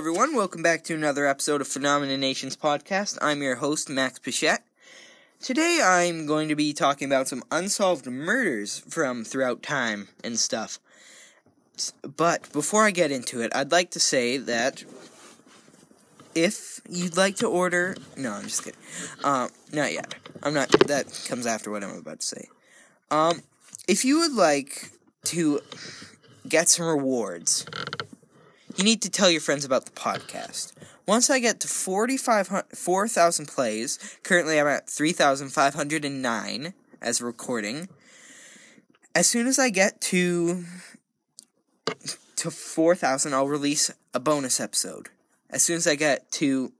everyone. Welcome back to another episode of Phenomena Nations podcast. I'm your host, Max Pichette. Today, I'm going to be talking about some unsolved murders from throughout time and stuff. But before I get into it, I'd like to say that if you'd like to order, no, I'm just kidding. Um, not yet. I'm not. That comes after what I'm about to say. Um, if you would like to get some rewards you need to tell your friends about the podcast. Once I get to 4,000 plays, currently I'm at 3,509 as recording. As soon as I get to to 4,000, I'll release a bonus episode. As soon as I get to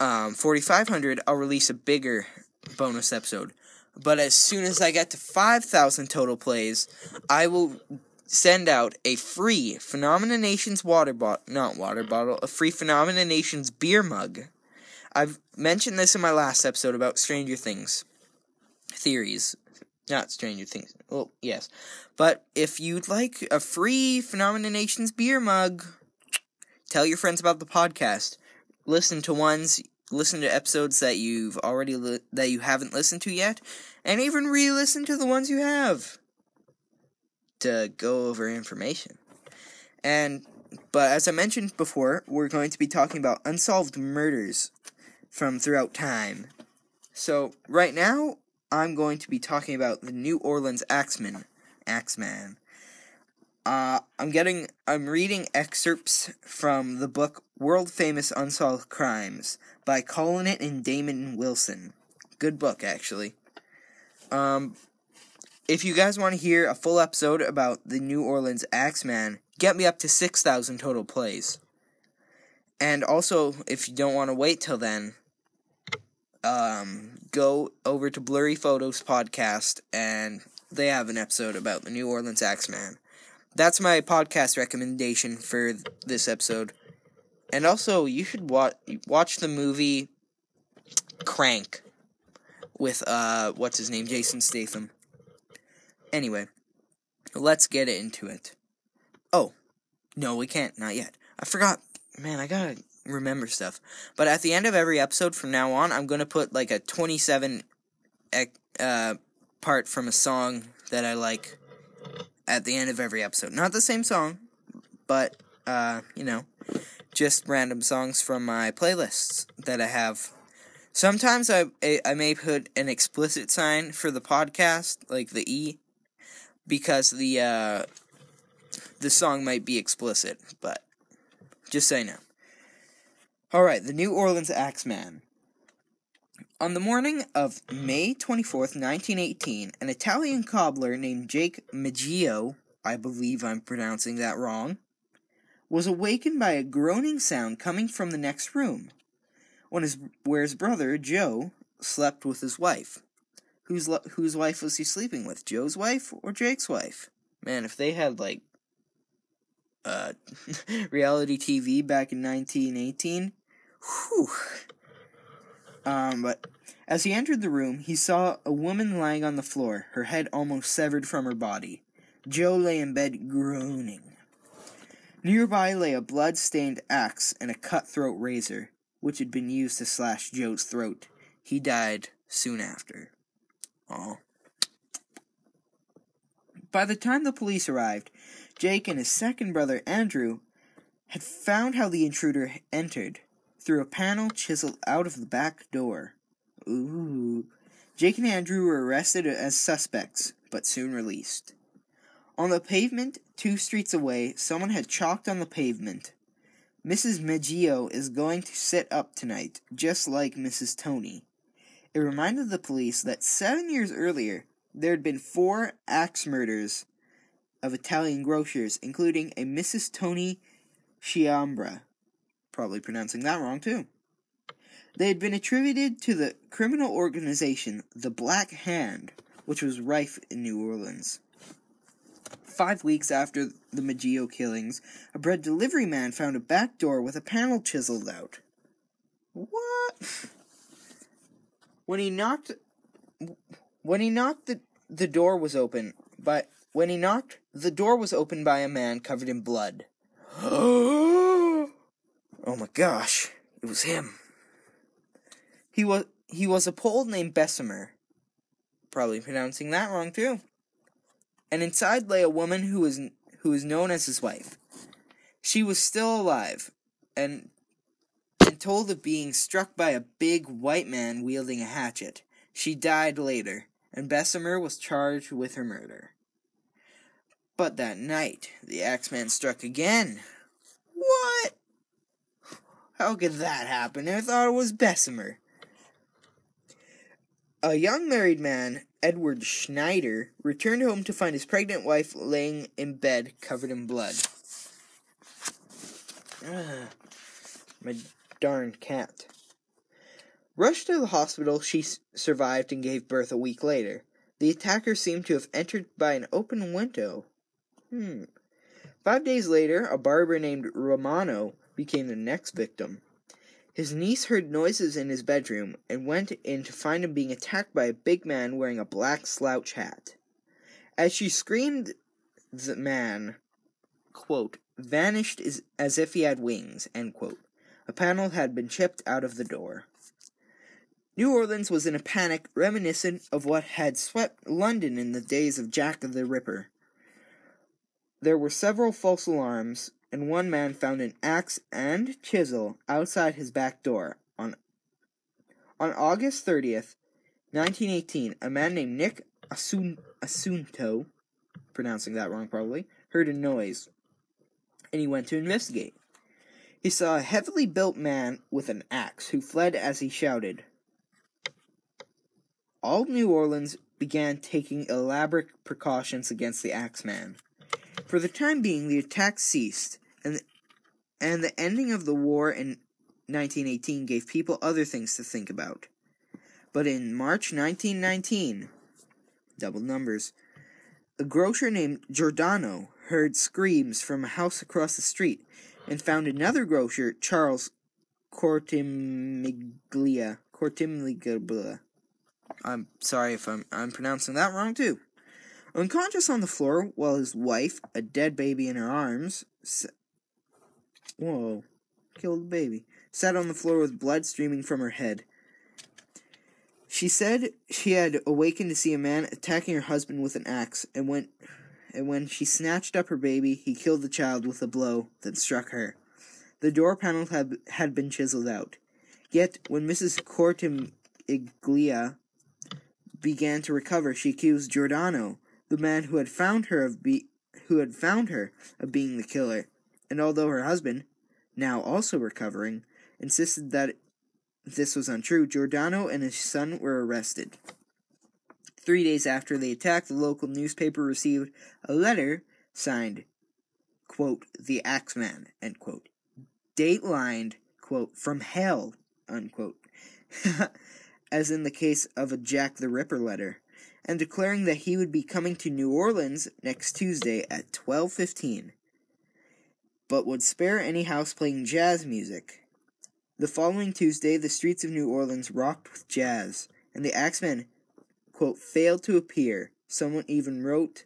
um, 4,500, I'll release a bigger bonus episode. But as soon as I get to 5,000 total plays, I will send out a free Phenomena Nations water bottle, not water bottle, a free Phenomena Nations beer mug. I've mentioned this in my last episode about Stranger Things theories. Not Stranger Things. Well, yes. But if you'd like a free Phenomena Nations beer mug, tell your friends about the podcast. Listen to ones, listen to episodes that you've already li- that you haven't listened to yet, and even re-listen to the ones you have to go over information. And but as I mentioned before, we're going to be talking about unsolved murders from throughout time. So right now, I'm going to be talking about the New Orleans Axeman. Axeman. Uh, I'm getting, I'm reading excerpts from the book World Famous Unsolved Crimes by Colin and Damon Wilson. Good book, actually. Um, if you guys want to hear a full episode about the New Orleans Axeman, get me up to 6,000 total plays. And also, if you don't want to wait till then, um, go over to Blurry Photos podcast, and they have an episode about the New Orleans Axeman. That's my podcast recommendation for this episode. And also, you should watch watch the movie Crank with uh, what's his name, Jason Statham. Anyway, let's get into it. Oh, no, we can't. Not yet. I forgot. Man, I gotta remember stuff. But at the end of every episode from now on, I'm gonna put like a 27 uh, part from a song that I like at the end of every episode. Not the same song, but, uh, you know, just random songs from my playlists that I have. Sometimes I I may put an explicit sign for the podcast, like the E, because the uh, the song might be explicit, but just say no. All right, the New Orleans Axeman. On the morning of May 24th, 1918, an Italian cobbler named Jake Maggio, I believe I'm pronouncing that wrong, was awakened by a groaning sound coming from the next room, when his, where his brother, Joe, slept with his wife. Whose whose wife was he sleeping with? Joe's wife or Jake's wife? Man, if they had like uh reality TV back in 1918, whew. Um, but as he entered the room, he saw a woman lying on the floor, her head almost severed from her body. Joe lay in bed groaning. Nearby lay a blood-stained axe and a cutthroat razor, which had been used to slash Joe's throat. He died soon after. Oh. By the time the police arrived, Jake and his second brother Andrew had found how the intruder entered through a panel chiseled out of the back door. Ooh. Jake and Andrew were arrested as suspects, but soon released. On the pavement, two streets away, someone had chalked on the pavement. Mrs. Maggio is going to sit up tonight, just like Mrs. Tony. It reminded the police that seven years earlier, there had been four axe murders of Italian grocers, including a Mrs. Tony Sciambra. Probably pronouncing that wrong, too. They had been attributed to the criminal organization the Black Hand, which was rife in New Orleans. Five weeks after the Maggio killings, a bread delivery man found a back door with a panel chiseled out. What? When he knocked, when he knocked, the the door was open. But when he knocked, the door was opened by a man covered in blood. Oh my gosh, it was him. He was he was a Pole named Bessemer. Probably pronouncing that wrong too. And inside lay a woman who was who was known as his wife. She was still alive, and told of being struck by a big white man wielding a hatchet. She died later, and Bessemer was charged with her murder. But that night, the Axeman struck again. What? How could that happen? I thought it was Bessemer. A young married man, Edward Schneider, returned home to find his pregnant wife laying in bed covered in blood. Ugh, my darn cat. Rushed to the hospital, she survived and gave birth a week later. The attacker seemed to have entered by an open window. Hmm. Five days later, a barber named Romano became the next victim. His niece heard noises in his bedroom and went in to find him being attacked by a big man wearing a black slouch hat. As she screamed, the man, quote, vanished as, if he had wings, end quote. A panel had been chipped out of the door. New Orleans was in a panic reminiscent of what had swept London in the days of Jack the Ripper. There were several false alarms, and one man found an axe and chisel outside his back door. On, on August 30th, 1918, a man named Nick Asun- Asunto, pronouncing that wrong probably, heard a noise, and he went to investigate. He saw a heavily built man with an axe who fled as he shouted. All New Orleans began taking elaborate precautions against the Axeman. For the time being, the attacks ceased, and the, and the ending of the war in 1918 gave people other things to think about. But in March 1919, double numbers, a grocer named Giordano heard screams from a house across the street and found another grocer, Charles Cortimiglia. Cortimiglia. I'm sorry if I'm I'm pronouncing that wrong too. Unconscious on the floor, while his wife, a dead baby in her arms, sa- whoa, killed the baby, sat on the floor with blood streaming from her head. She said she had awakened to see a man attacking her husband with an axe, and when and when she snatched up her baby, he killed the child with a blow that struck her. The door panel had had been chiseled out. Yet, when Mrs. Cortimiglia began to recover, she accused Giordano, the man who had found her of be- who had found her of being the killer. And although her husband, now also recovering, insisted that this was untrue, Giordano and his son were arrested. Three days after the attack, the local newspaper received a letter signed, quote, the Axeman, end quote. Datelined, quote, from hell, unquote. as in the case of a Jack the Ripper letter, and declaring that he would be coming to New Orleans next Tuesday at 12:15, but would spare any house playing jazz music. The following Tuesday, the streets of New Orleans rocked with jazz, and the Axeman, quote, failed to appear. Someone even wrote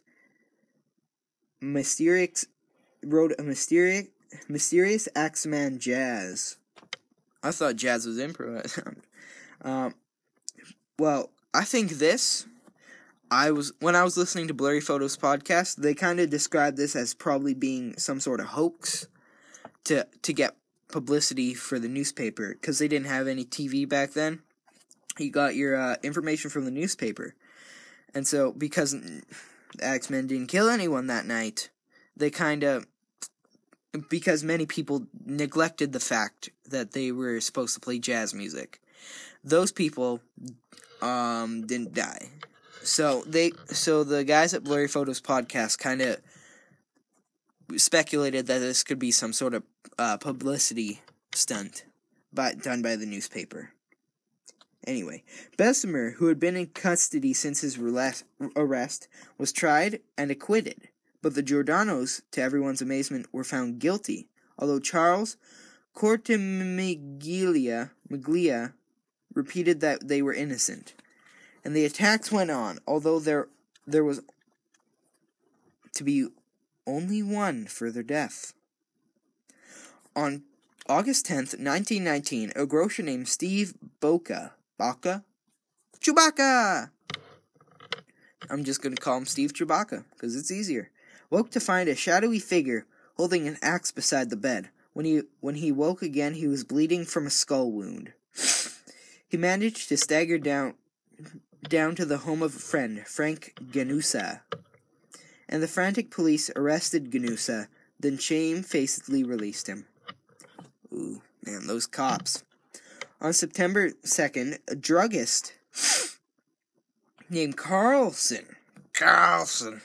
mysterious wrote a mysterious mysterious Axeman jazz. I thought jazz was improvised. um, well, I think this. I was when I was listening to Blurry Photos podcast, they kind of described this as probably being some sort of hoax to to get publicity for the newspaper because they didn't have any TV back then. You got your uh, information from the newspaper, and so because the Axemen didn't kill anyone that night, they kind of because many people neglected the fact that they were supposed to play jazz music. Those people um didn't die. So they so the guys at Blurry Photos podcast kind of speculated that this could be some sort of uh, publicity stunt by done by the newspaper. Anyway, Bessemer, who had been in custody since his arrest, was tried and acquitted, but the Giordanos, to everyone's amazement, were found guilty, although Charles Cortimiglia Miglia repeated that they were innocent. And the attacks went on, although there there was to be only one further death. On August 10th, 1919, a grocer named Steve Boca, Baca? Chewbacca! I'm just going to call him Steve Chewbacca, because it's easier. Woke to find a shadowy figure holding an axe beside the bed. When he, when he woke again, he was bleeding from a skull wound. He managed to stagger down, down to the home of a friend, Frank Genusa. And the frantic police arrested Genusa, then shamefacedly released him. Ooh, man, those cops. On September 2nd, a druggist named Carlson, Carlson,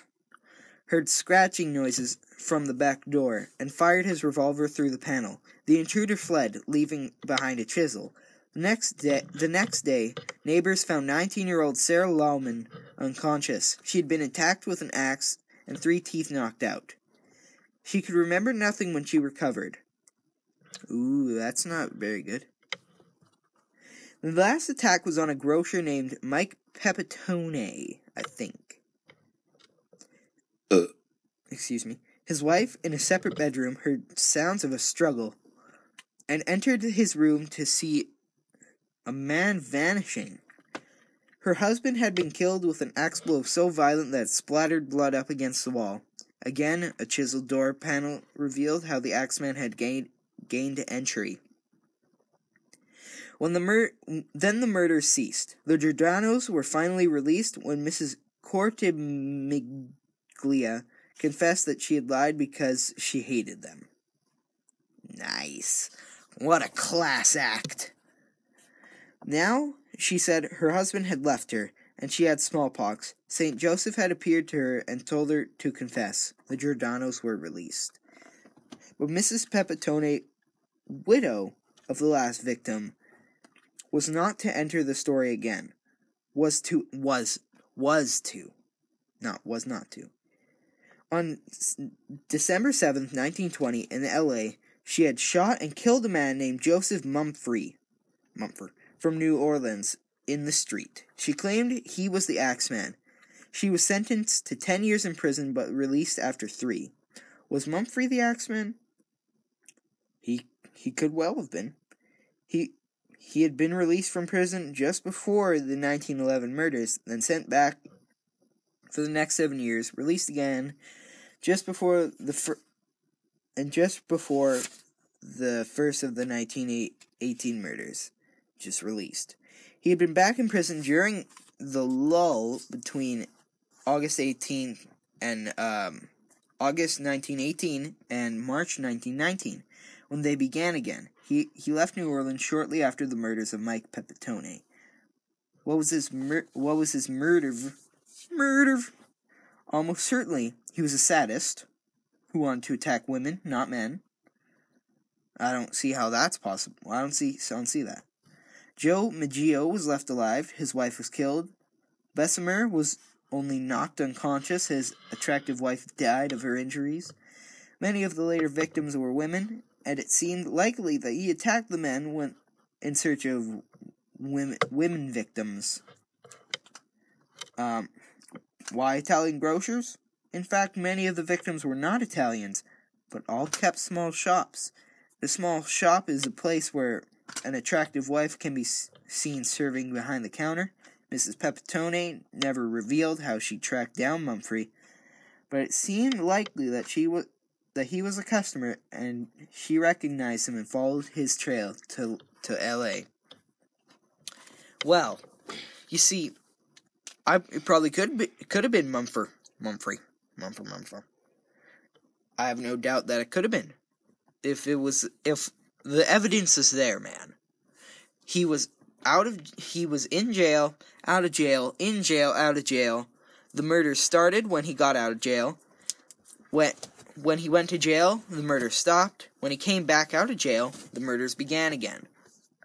heard scratching noises from the back door and fired his revolver through the panel. The intruder fled, leaving behind a chisel. The next day, the next day, neighbors found 19-year-old Sarah Lauman unconscious. She had been attacked with an axe and three teeth knocked out. She could remember nothing when she recovered. Ooh, that's not very good. The last attack was on a grocer named Mike Pepitone, I think. Uh. Excuse me. His wife, in a separate bedroom, heard sounds of a struggle and entered his room to see a man vanishing. Her husband had been killed with an axe blow so violent that it splattered blood up against the wall. Again, a chiseled door panel revealed how the axeman had gained gained entry. When the mur- then the murder ceased. The Giordanos were finally released when Mrs. Cortimiglia confessed that she had lied because she hated them. Nice. What a class act. Now, she said her husband had left her, and she had smallpox. St. Joseph had appeared to her and told her to confess. The Giordanos were released. But Mrs. Pepitone, widow of the last victim, was not to enter the story again. Was to was was to, not was not to. On December 7th, 1920, in LA, she had shot and killed a man named Joseph Mumfre, Mumford, from New Orleans in the street. She claimed he was the Axeman. She was sentenced to 10 years in prison but released after 3. Was Mumfre the Axeman? He he could well have been. He he had been released from prison just before the 1911 murders, then sent back for the next 7 years, released again just before the fir- and just before the first of the 1918 murders, just released. He had been back in prison during the lull between August 18th and um, August 1918 and March 1919, when they began again. He he left New Orleans shortly after the murders of Mike Pepitone. What was his mur- what was his murder? Murder. Almost certainly, he was a sadist who wanted to attack women, not men. I don't see how that's possible. I don't see I don't see that. Joe Maggio was left alive. His wife was killed. Bessemer was only knocked unconscious. His attractive wife died of her injuries. Many of the later victims were women, and it seemed likely that he attacked the men when in search of women, women victims. Um, why Italian grocers? In fact, many of the victims were not Italians, but all kept small shops. The small shop is a place where an attractive wife can be seen serving behind the counter. Mrs. Pepitone never revealed how she tracked down Mumfre, but it seemed likely that she was that he was a customer and she recognized him and followed his trail to to L.A. Well, you see, I it probably could be could have been Mumford Mumfre Mumford Mumford. I have no doubt that it could have been if it was if the evidence is there, man. He was out of he was in jail, out of jail, in jail, out of jail. The murder started when he got out of jail. When when he went to jail, the murder stopped. When he came back out of jail, the murders began again.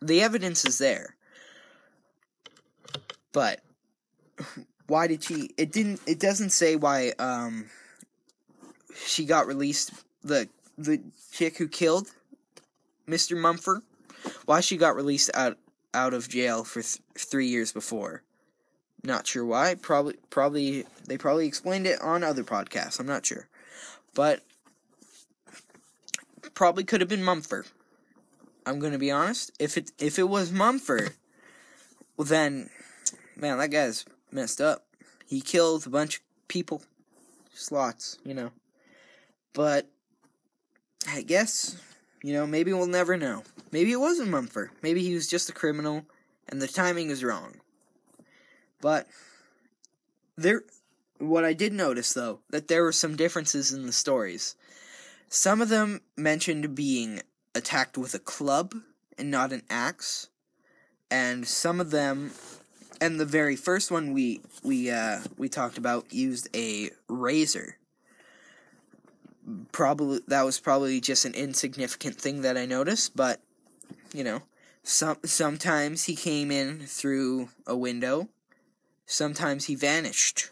The evidence is there. But why did she it didn't it doesn't say why um she got released the the chick who killed Mr. Mumford why she got released out out of jail for th- 3 years before. Not sure why. Probably probably they probably explained it on other podcasts. I'm not sure. But probably could have been Mumford. I'm gonna be honest. If it if it was Mumford, well then, man, that guy's messed up. He killed a bunch of people, slots, you know. But I guess you know maybe we'll never know. Maybe it wasn't Mumford. Maybe he was just a criminal, and the timing is wrong. But there, what I did notice though that there were some differences in the stories. Some of them mentioned being attacked with a club and not an axe, and some of them, and the very first one we we uh, we talked about used a razor. Probably that was probably just an insignificant thing that I noticed, but you know, some sometimes he came in through a window, sometimes he vanished.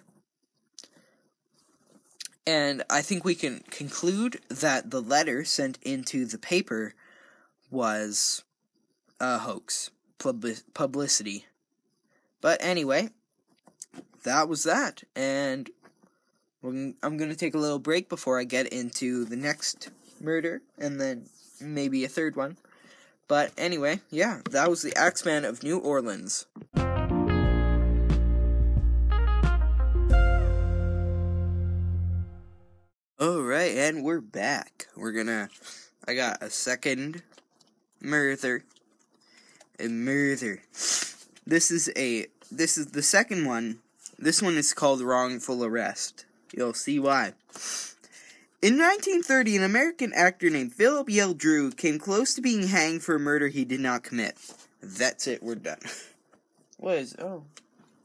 And I think we can conclude that the letter sent into the paper was a hoax, publicity. But anyway, that was that. And I'm going to take a little break before I get into the next murder and then maybe a third one. But anyway, yeah, that was the Axeman of New Orleans. And we're back. We're gonna. I got a second murder. A murder. This is a. This is the second one. This one is called wrongful arrest. You'll see why. In 1930, an American actor named Philip Yale Drew came close to being hanged for a murder he did not commit. That's it, we're done. What is. Oh.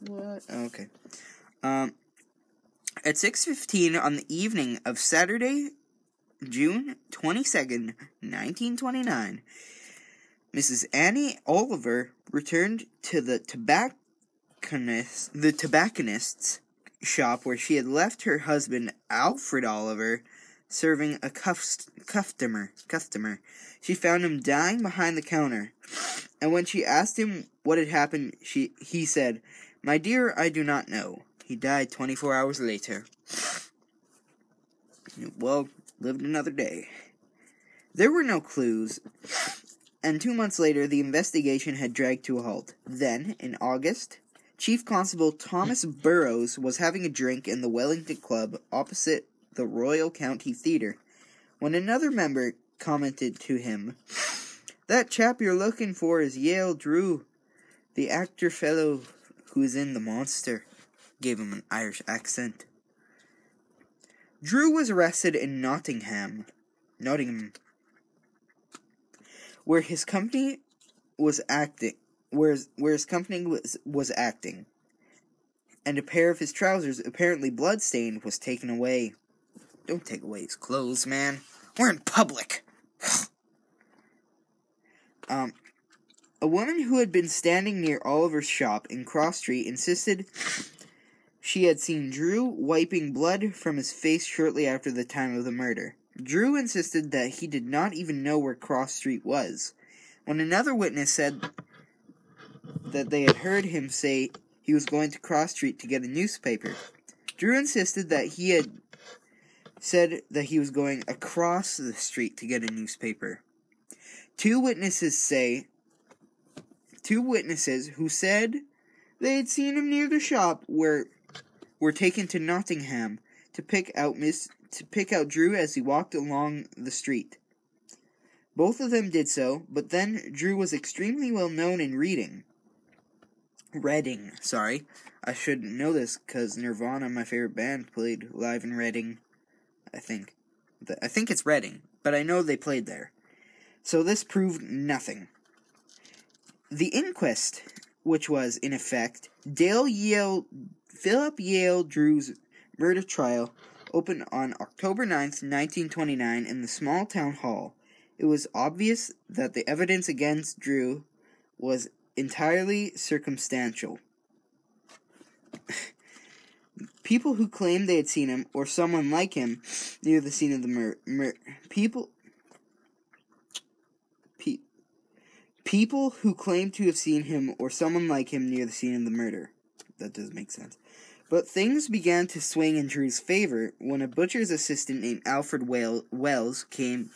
What? Okay. Um. At 6:15 on the evening of Saturday, June 22nd, 1929, Mrs. Annie Oliver returned to the tobacconist the tobacconist's shop where she had left her husband Alfred Oliver serving a customer. Customer. She found him dying behind the counter, and when she asked him what had happened, she he said, "My dear, I do not know. He died 24 hours later. Well, lived another day. There were no clues, and two months later, the investigation had dragged to a halt. Then, in August, Chief Constable Thomas hmm. Burrows was having a drink in the Wellington Club opposite the Royal County Theatre when another member commented to him, That chap you're looking for is Yale Drew, the actor fellow who's in The Monster gave him an Irish accent. Drew was arrested in Nottingham, Nottingham, where his company was acting, where where his company was was acting, and a pair of his trousers, apparently bloodstained, was taken away. Don't take away his clothes, man. We're in public. um, a woman who had been standing near Oliver's shop in Cross Street insisted she had seen Drew wiping blood from his face shortly after the time of the murder. Drew insisted that he did not even know where Cross Street was. When another witness said that they had heard him say he was going to Cross Street to get a newspaper, Drew insisted that he had said that he was going across the street to get a newspaper. Two witnesses say two witnesses who said they had seen him near the shop where were taken to Nottingham to pick out Miss to pick out Drew as he walked along the street. Both of them did so, but then Drew was extremely well known in reading. Reading, sorry. I should know this because Nirvana, my favorite band, played live in Reading. I think. I think it's Reading, but I know they played there. So this proved nothing. The inquest, which was, in effect, Dale Yale Philip Yale Drew's murder trial opened on October 9th, 1929, in the small town hall. It was obvious that the evidence against Drew was entirely circumstantial. people who claimed they had seen him or someone like him near the scene of the murder. Mur- people. Pe- people who claimed to have seen him or someone like him near the scene of the murder. That doesn't make sense. But things began to swing in Drew's favor when a butcher's assistant named Alfred Wells came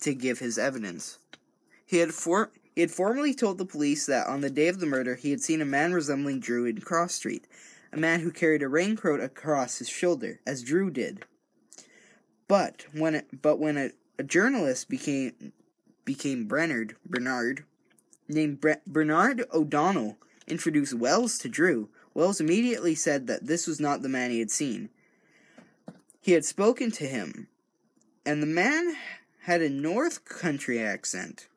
to give his evidence. He had for he had formally told the police that on the day of the murder he had seen a man resembling Drew in Cross Street, a man who carried a raincoat across his shoulder, as Drew did. But when it, but when a, a journalist became became Bernard Bernard named Bre- Bernard O'Donnell introduced Wells to Drew, Wells immediately said that this was not the man he had seen. He had spoken to him, and the man had a North Country accent.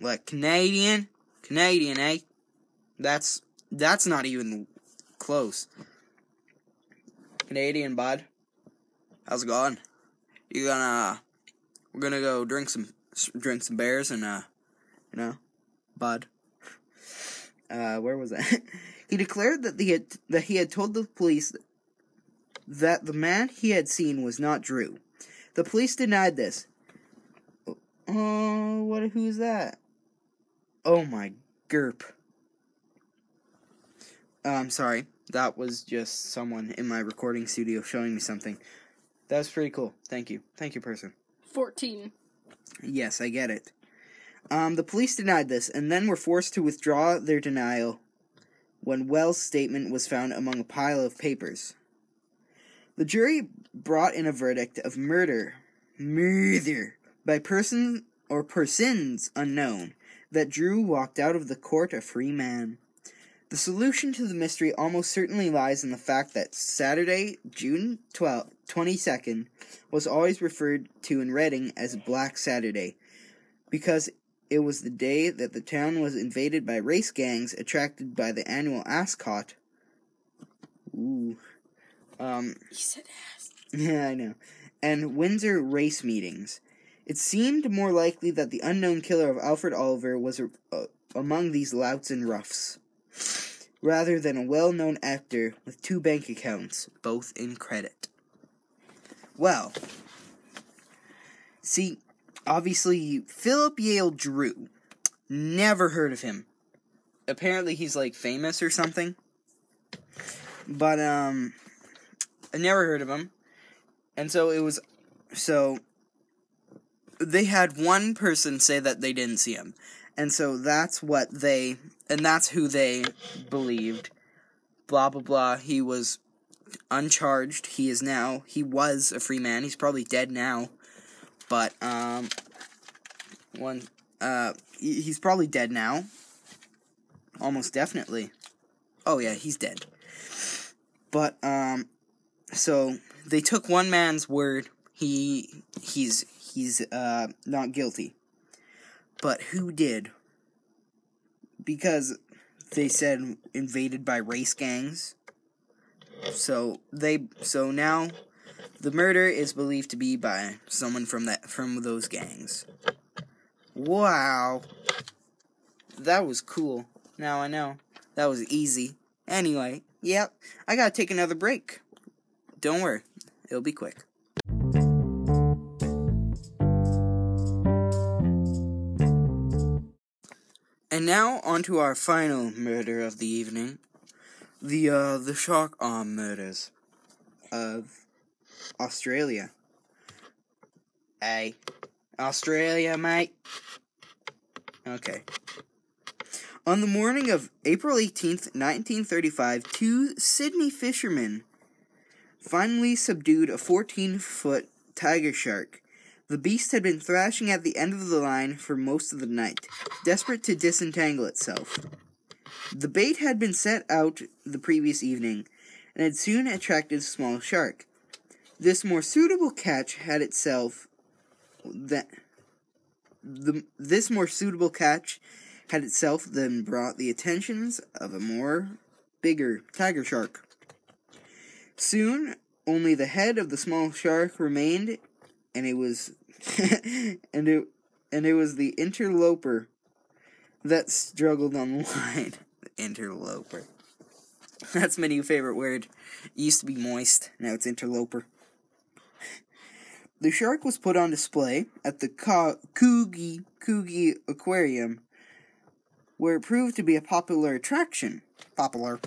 Like Canadian? Canadian, eh? That's that's not even close. Canadian bud. How's it going? You gonna we're gonna go drink some drink some beers and uh you know bud. Uh where was that? he declared that he had that he had told the police that the man he had seen was not Drew. The police denied this. Oh, what who's that? Oh my gerp. I'm sorry. That was just someone in my recording studio showing me something. That was pretty cool. Thank you. Thank you, person. 14. Yes, I get it. Um, the police denied this and then were forced to withdraw their denial when Wells' statement was found among a pile of papers. The jury brought in a verdict of murder, murder, by person or persons unknown, that Drew walked out of the court a free man. The solution to the mystery almost certainly lies in the fact that Saturday, June 12, 22nd, was always referred to in Reading as Black Saturday, because it was the day that the town was invaded by race gangs attracted by the annual Ascot. Ooh. Um, You said ass. yeah, I know. And Windsor race meetings. It seemed more likely that the unknown killer of Alfred Oliver was uh, among these louts and roughs, rather than a well known actor with two bank accounts, both in credit. Well, see, obviously, Philip Yale Drew. Never heard of him. Apparently, he's like famous or something. But, um, I never heard of him. And so it was, so they had one person say that they didn't see him. And so that's what they, and that's who they believed. Blah, blah, blah. He was uncharged. He is now, he was a free man. He's probably dead now. But, um, one, uh, he- he's probably dead now. Almost definitely. Oh, yeah, he's dead. But, um, so they took one man's word. He, he's, he's, uh, not guilty. But who did? Because they said invaded by race gangs. So they, so now the murder is believed to be by someone from that, from those gangs. Wow. That was cool. Now I know. That was easy. Anyway, yep, I gotta take another break. Don't worry, it'll be quick. And now on to our final murder of the evening. The uh the shark arm murders of Australia. Hey. Australia, mate. Okay. On the morning of April 18th, 1935, two Sydney fishermen finally subdued a 14 foot tiger shark. The beast had been thrashing at the end of the line for most of the night, desperate to disentangle itself. The bait had been set out the previous evening and had soon attracted a small shark. This more suitable catch had itself that the this more suitable catch had itself then brought the attentions of a more bigger tiger shark. Soon, only the head of the small shark remained, and it was, and it, and it was the interloper that struggled on the line. Interloper. That's my new favorite word. It used to be moist, now it's interloper. The shark was put on display at the Ka- Coogee Aquarium, where it proved to be a popular attraction. Popular.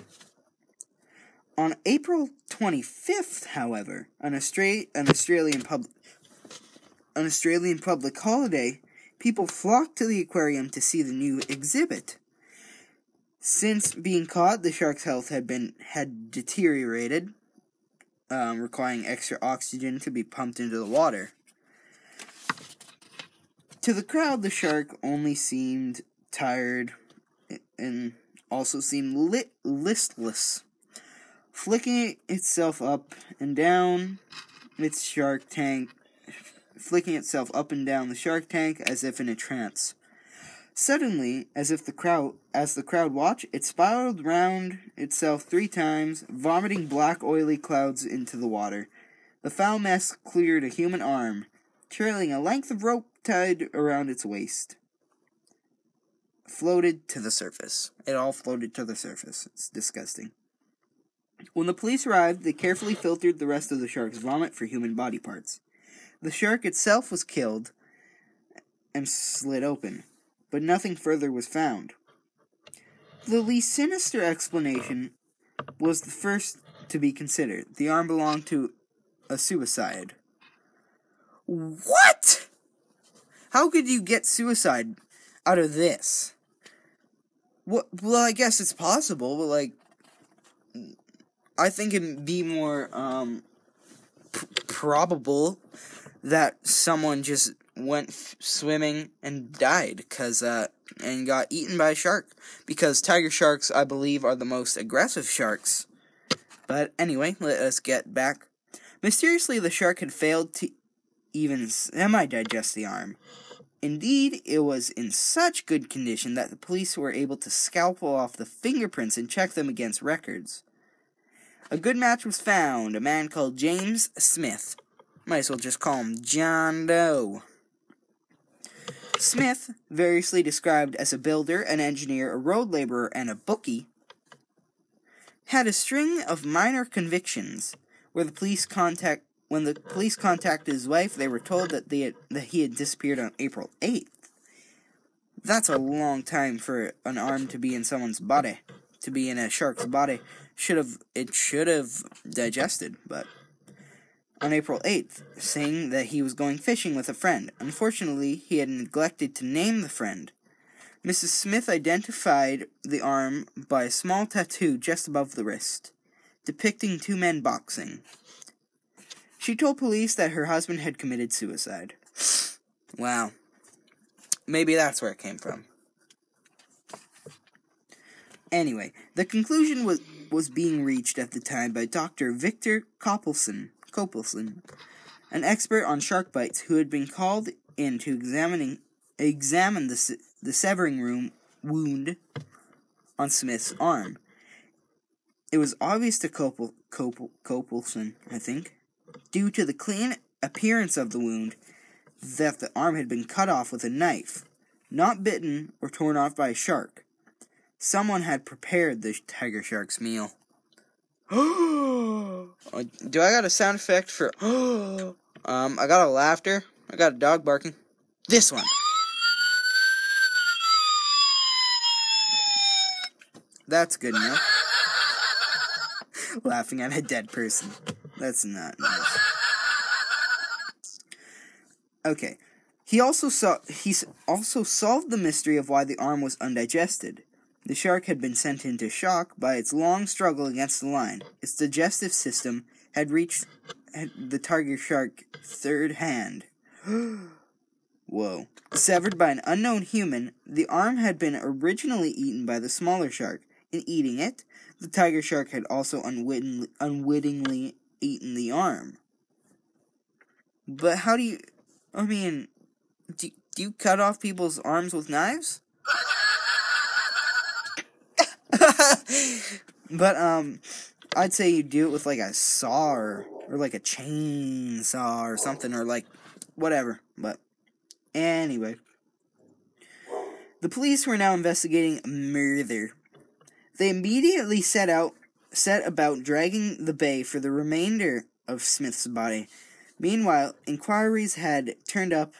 On April 25th, however, an, Austra- an Australian pub- an Australian public holiday, people flocked to the aquarium to see the new exhibit. Since being caught, the shark's health had been had deteriorated, um, requiring extra oxygen to be pumped into the water. To the crowd, the shark only seemed tired and also seemed lit- listless, flicking itself up and down its shark tank, flicking itself up and down the shark tank as if in a trance. Suddenly, as if the crowd as the crowd watched, it spiraled round itself three times, vomiting black oily clouds into the water. The foul mess cleared a human arm, trailing a length of rope tied around its waist. Floated to the surface. It all floated to the surface. It's disgusting. When the police arrived, they carefully filtered the rest of the shark's vomit for human body parts. The shark itself was killed and slit open but nothing further was found. The least sinister explanation was the first to be considered. The arm belonged to a suicide. What? How could you get suicide out of this? What? Well, I guess it's possible, but like, I think it'd be more um, p- probable that someone just went f- swimming and died because uh, and got eaten by a shark because tiger sharks I believe are the most aggressive sharks. But anyway, let us get back. Mysteriously, the shark had failed to even semi digest the arm. Indeed, it was in such good condition that the police were able to scalpel off the fingerprints and check them against records. A good match was found, a man called James Smith. Might as well just call him John Doe. Smith, variously described as a builder, an engineer, a road laborer, and a bookie, had a string of minor convictions where the police contact when the police contacted his wife, they were told that they had, that he had disappeared on April 8th. That's a long time for an arm to be in someone's body, to be in a shark's body. Should have it should have digested, but on April 8th, saying that he was going fishing with a friend. Unfortunately, he had neglected to name the friend. Mrs. Smith identified the arm by a small tattoo just above the wrist, depicting two men boxing. She told police that her husband had committed suicide. Wow. Maybe that's where it came from. Anyway, the conclusion was, was being reached at the time by Dr. Victor Coppleson, Coppleson, an expert on shark bites who had been called in to examining, examine the, the severing room wound on Smith's arm. It was obvious to Copel, Copel, Coppleson, I think, due to the clean appearance of the wound, that the arm had been cut off with a knife, not bitten or torn off by a shark. Someone had prepared the tiger shark's meal. Uh, do I got a sound effect for? um, I got a laughter. I got a dog barking. This one. That's good enough. Laughing at a dead person. That's not nice. Okay. He also saw he also solved the mystery of why the arm was undigested. The shark had been sent into shock by its long struggle against the line. Its digestive system had reached the tiger shark third hand. Whoa. Severed by an unknown human, the arm had been originally eaten by the smaller shark. In eating it, the tiger shark had also unwittingly, unwittingly eaten the arm. But how do you. I mean, do, do you cut off people's arms with knives? But um, I'd say you do it with like a saw or, or like a chainsaw or something or like whatever. But anyway, the police were now investigating murder. They immediately set out set about dragging the bay for the remainder of Smith's body. Meanwhile, inquiries had turned up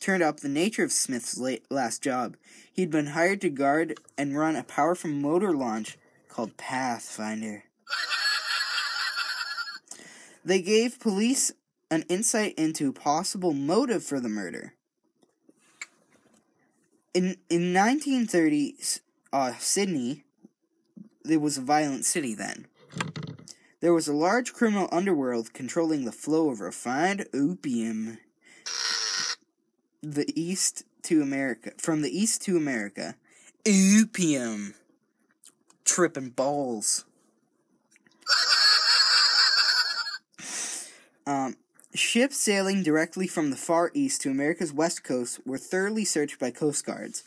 turned up the nature of Smith's late, last job. He'd been hired to guard and run a powerful motor launch called Pathfinder. They gave police an insight into possible motive for the murder. In in 1930, uh, Sydney, there was a violent city then. There was a large criminal underworld controlling the flow of refined opium the east to America from the east to America. Opium. Tripping balls. Um, ships sailing directly from the far east to America's west coast were thoroughly searched by coast guards.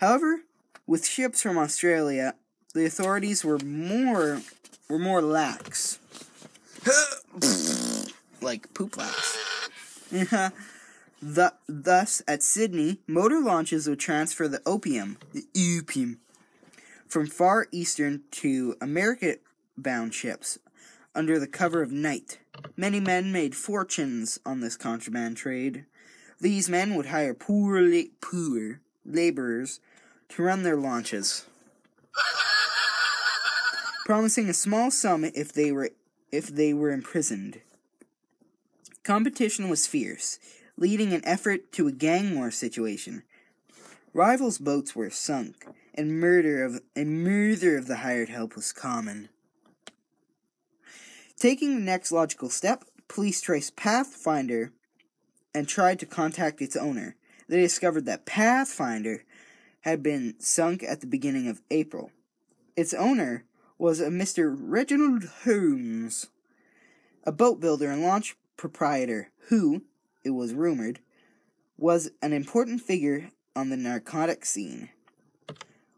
However, with ships from Australia, the authorities were more were more lax. like poop lax. thus, at Sydney, motor launches would transfer the opium, the opium, from far eastern to America bound ships under the cover of night. Many men made fortunes on this contraband trade. These men would hire poor, la- poor laborers to run their launches, promising a small sum if they were if they were imprisoned. Competition was fierce, leading an effort to a gang war situation. Rivals' boats were sunk, and murder of and murder of the hired help was common. Taking the next logical step, police traced Pathfinder and tried to contact its owner. They discovered that Pathfinder had been sunk at the beginning of April. Its owner was a Mr. Reginald Holmes, a boat builder and launch proprietor who, it was rumored, was an important figure on the narcotic scene.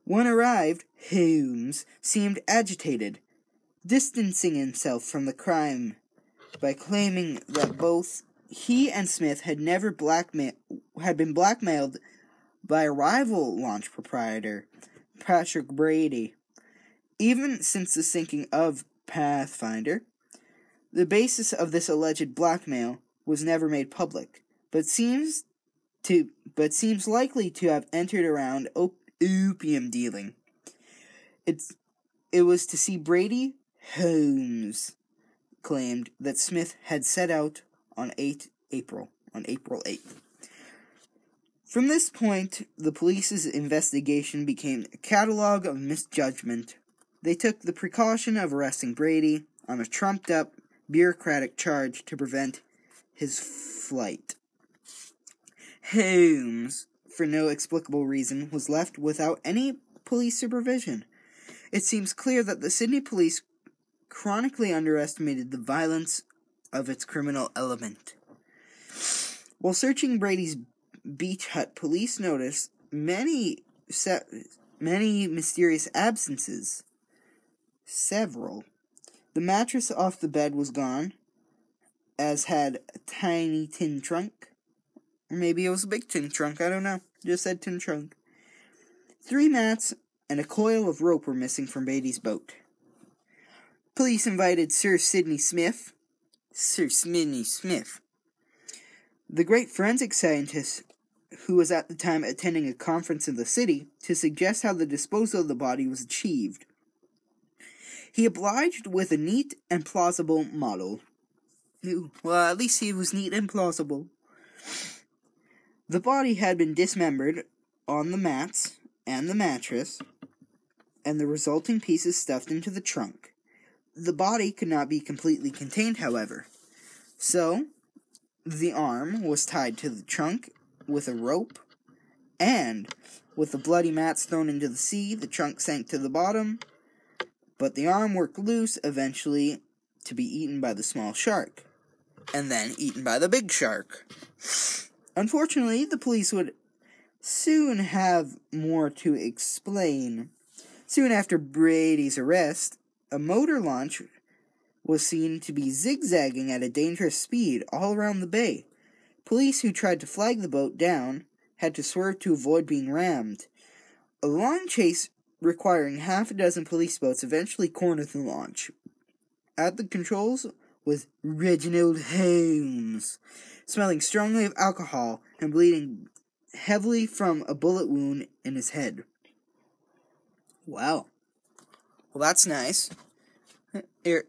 When arrived, Holmes seemed agitated distancing himself from the crime by claiming that both he and Smith had never blackma- had been blackmailed by a rival launch proprietor, Patrick Brady. Even since the sinking of Pathfinder, the basis of this alleged blackmail was never made public, but seems to but seems likely to have entered around op- opium dealing. It's it was to see Brady Holmes claimed that Smith had set out on 8 April, on April 8th. From this point, the police's investigation became a catalog of misjudgment. They took the precaution of arresting Brady on a trumped up bureaucratic charge to prevent his flight. Holmes, for no explicable reason, was left without any police supervision. It seems clear that the Sydney police chronically underestimated the violence of its criminal element. While searching Brady's beach hut, police noticed many se- many mysterious absences. Several. The mattress off the bed was gone, as had a tiny tin trunk. Maybe it was a big tin trunk, I don't know. Just said tin trunk. Three mats and a coil of rope were missing from Brady's boat. Police invited Sir Sydney Smith, Sir Sydney Smith, the great forensic scientist who was at the time attending a conference in the city, to suggest how the disposal of the body was achieved. He obliged with a neat and plausible model. Well, at least he was neat and plausible. The body had been dismembered on the mats and the mattress, and the resulting pieces stuffed into the trunk. The body could not be completely contained, however. So, the arm was tied to the trunk with a rope, and with the bloody mats thrown into the sea, the trunk sank to the bottom, but the arm worked loose eventually to be eaten by the small shark, and then eaten by the big shark. Unfortunately, the police would soon have more to explain. Soon after Brady's arrest, a motor launch was seen to be zigzagging at a dangerous speed all around the bay. Police who tried to flag the boat down had to swerve to avoid being rammed. A long chase requiring half a dozen police boats eventually cornered the launch. At the controls was Reginald Holmes, smelling strongly of alcohol and bleeding heavily from a bullet wound in his head. Wow. Well, that's nice. Here.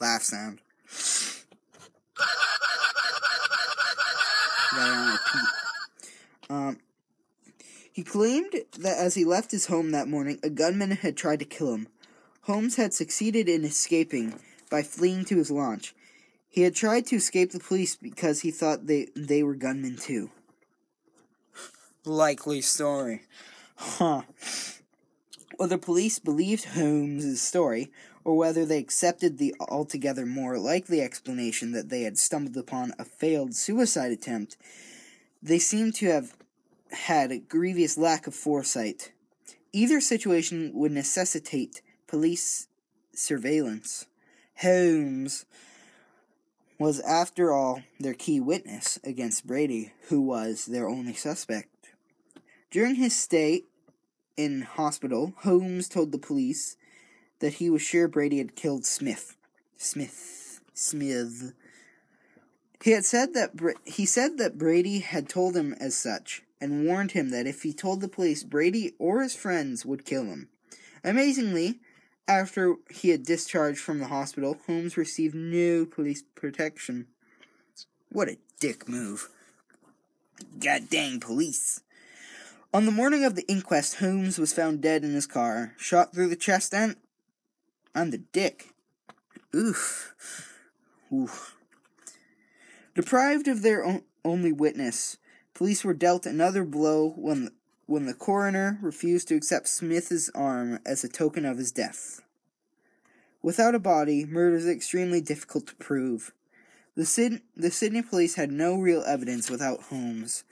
Laugh sound. It. Um, he claimed that as he left his home that morning, a gunman had tried to kill him. Holmes had succeeded in escaping by fleeing to his launch. He had tried to escape the police because he thought they, they were gunmen too. Likely story. Huh. Whether the police believed Holmes's story or whether they accepted the altogether more likely explanation that they had stumbled upon a failed suicide attempt, they seemed to have had a grievous lack of foresight. Either situation would necessitate police surveillance. Holmes was, after all, their key witness against Brady, who was their only suspect. During his stay in hospital, Holmes told the police that he was sure Brady had killed Smith. Smith. Smith. He had said that he said that Brady had told him as such and warned him that if he told the police, Brady or his friends would kill him. Amazingly, after he had discharged from the hospital, Holmes received no police protection. What a dick move. God dang police. On the morning of the inquest, Holmes was found dead in his car, shot through the chest and and the dick. Oof. Oof. Deprived of their on- only witness, police were dealt another blow when when the coroner refused to accept Smith's arm as a token of his death. Without a body, murder is extremely difficult to prove. The, Syd- the Sydney police had no real evidence without Holmes.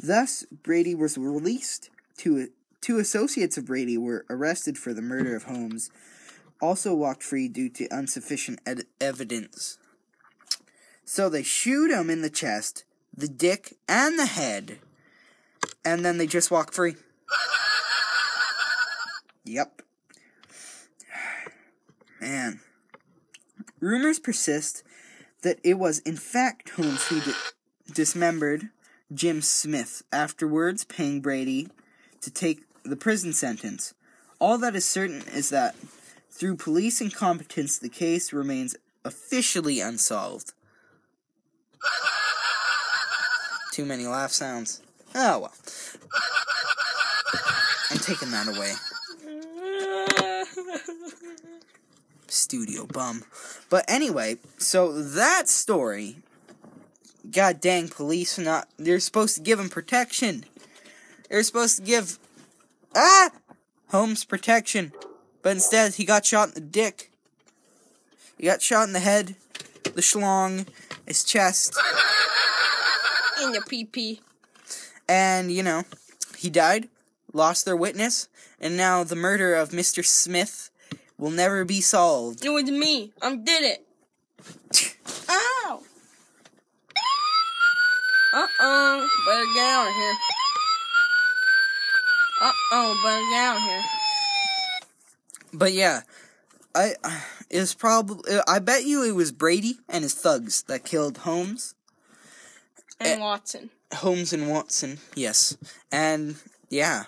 Thus, Brady was released. Two, two associates of Brady were arrested for the murder of Holmes, also walked free due to insufficient ed- evidence. So they shoot him in the chest, the dick, and the head, and then they just walk free. Yep. Man. Rumors persist that it was in fact Holmes who di- dismembered Jim Smith, afterwards paying Brady to take the prison sentence. All that is certain is that through police incompetence, the case remains officially unsolved. Too many laugh sounds. Oh well. I'm taking that away. Studio bum. But anyway, so that story. God dang, police not. They're supposed to give him protection. They're supposed to give. Ah! Holmes protection. But instead, he got shot in the dick. He got shot in the head, the schlong, his chest. In your PP. And, you know, he died, lost their witness, and now the murder of Mr. Smith will never be solved. It was me. I did it. Ow! Uh oh. Better get out of here. Uh oh. Better get out of here. But yeah, I it's probably I bet you it was Brady and his thugs that killed Holmes, And Eh. Watson. Holmes and Watson. Yes, and yeah,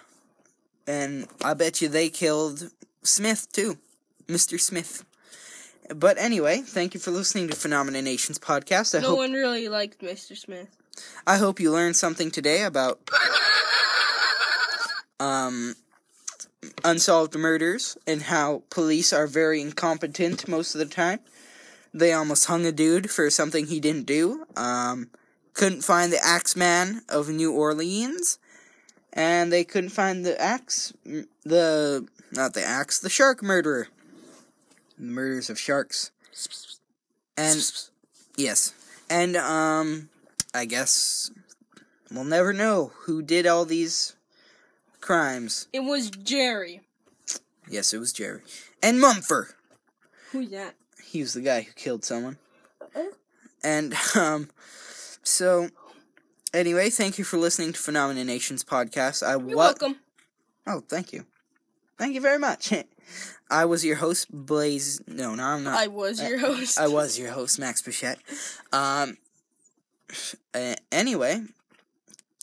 and I bet you they killed Smith too, Mister Smith. But anyway, thank you for listening to Phenomena Nations podcast. I No hope one really liked Mr. Smith. I hope you learned something today about um unsolved murders and how police are very incompetent most of the time. They almost hung a dude for something he didn't do. Um couldn't find the Axeman of New Orleans and they couldn't find the axe the not the axe, the shark murderer. The murders of sharks. And yes. And um I guess we'll never know who did all these crimes. It was Jerry. Yes, it was Jerry. And Mumfre. Who's that? He was the guy who killed someone. And um so anyway, thank you for listening to Phenomena Nations podcast. I You're what welcome. Oh, thank you. Thank you very much. I was your host, Blaze. No, no, I'm not. I was your host. I was your host, Max Bichette. Um. uh, anyway,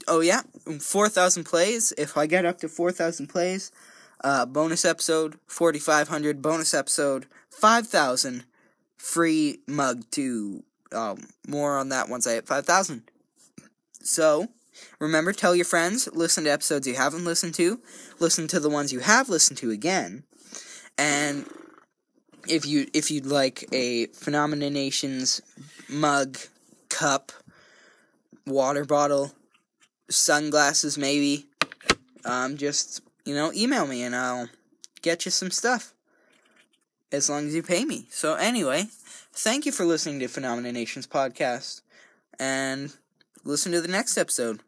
oh yeah, four thousand plays. If I get up to four thousand plays, uh, bonus episode forty five hundred. Bonus episode five thousand. Free mug to um more on that once I hit five thousand. So Remember, tell your friends, listen to episodes you haven't listened to, listen to the ones you have listened to again, and if you if you'd like a Phenomena Nations mug, cup, water bottle, sunglasses, maybe, um, just you know, email me and I'll get you some stuff as long as you pay me. So anyway, thank you for listening to Phenomena Nations podcast, and listen to the next episode.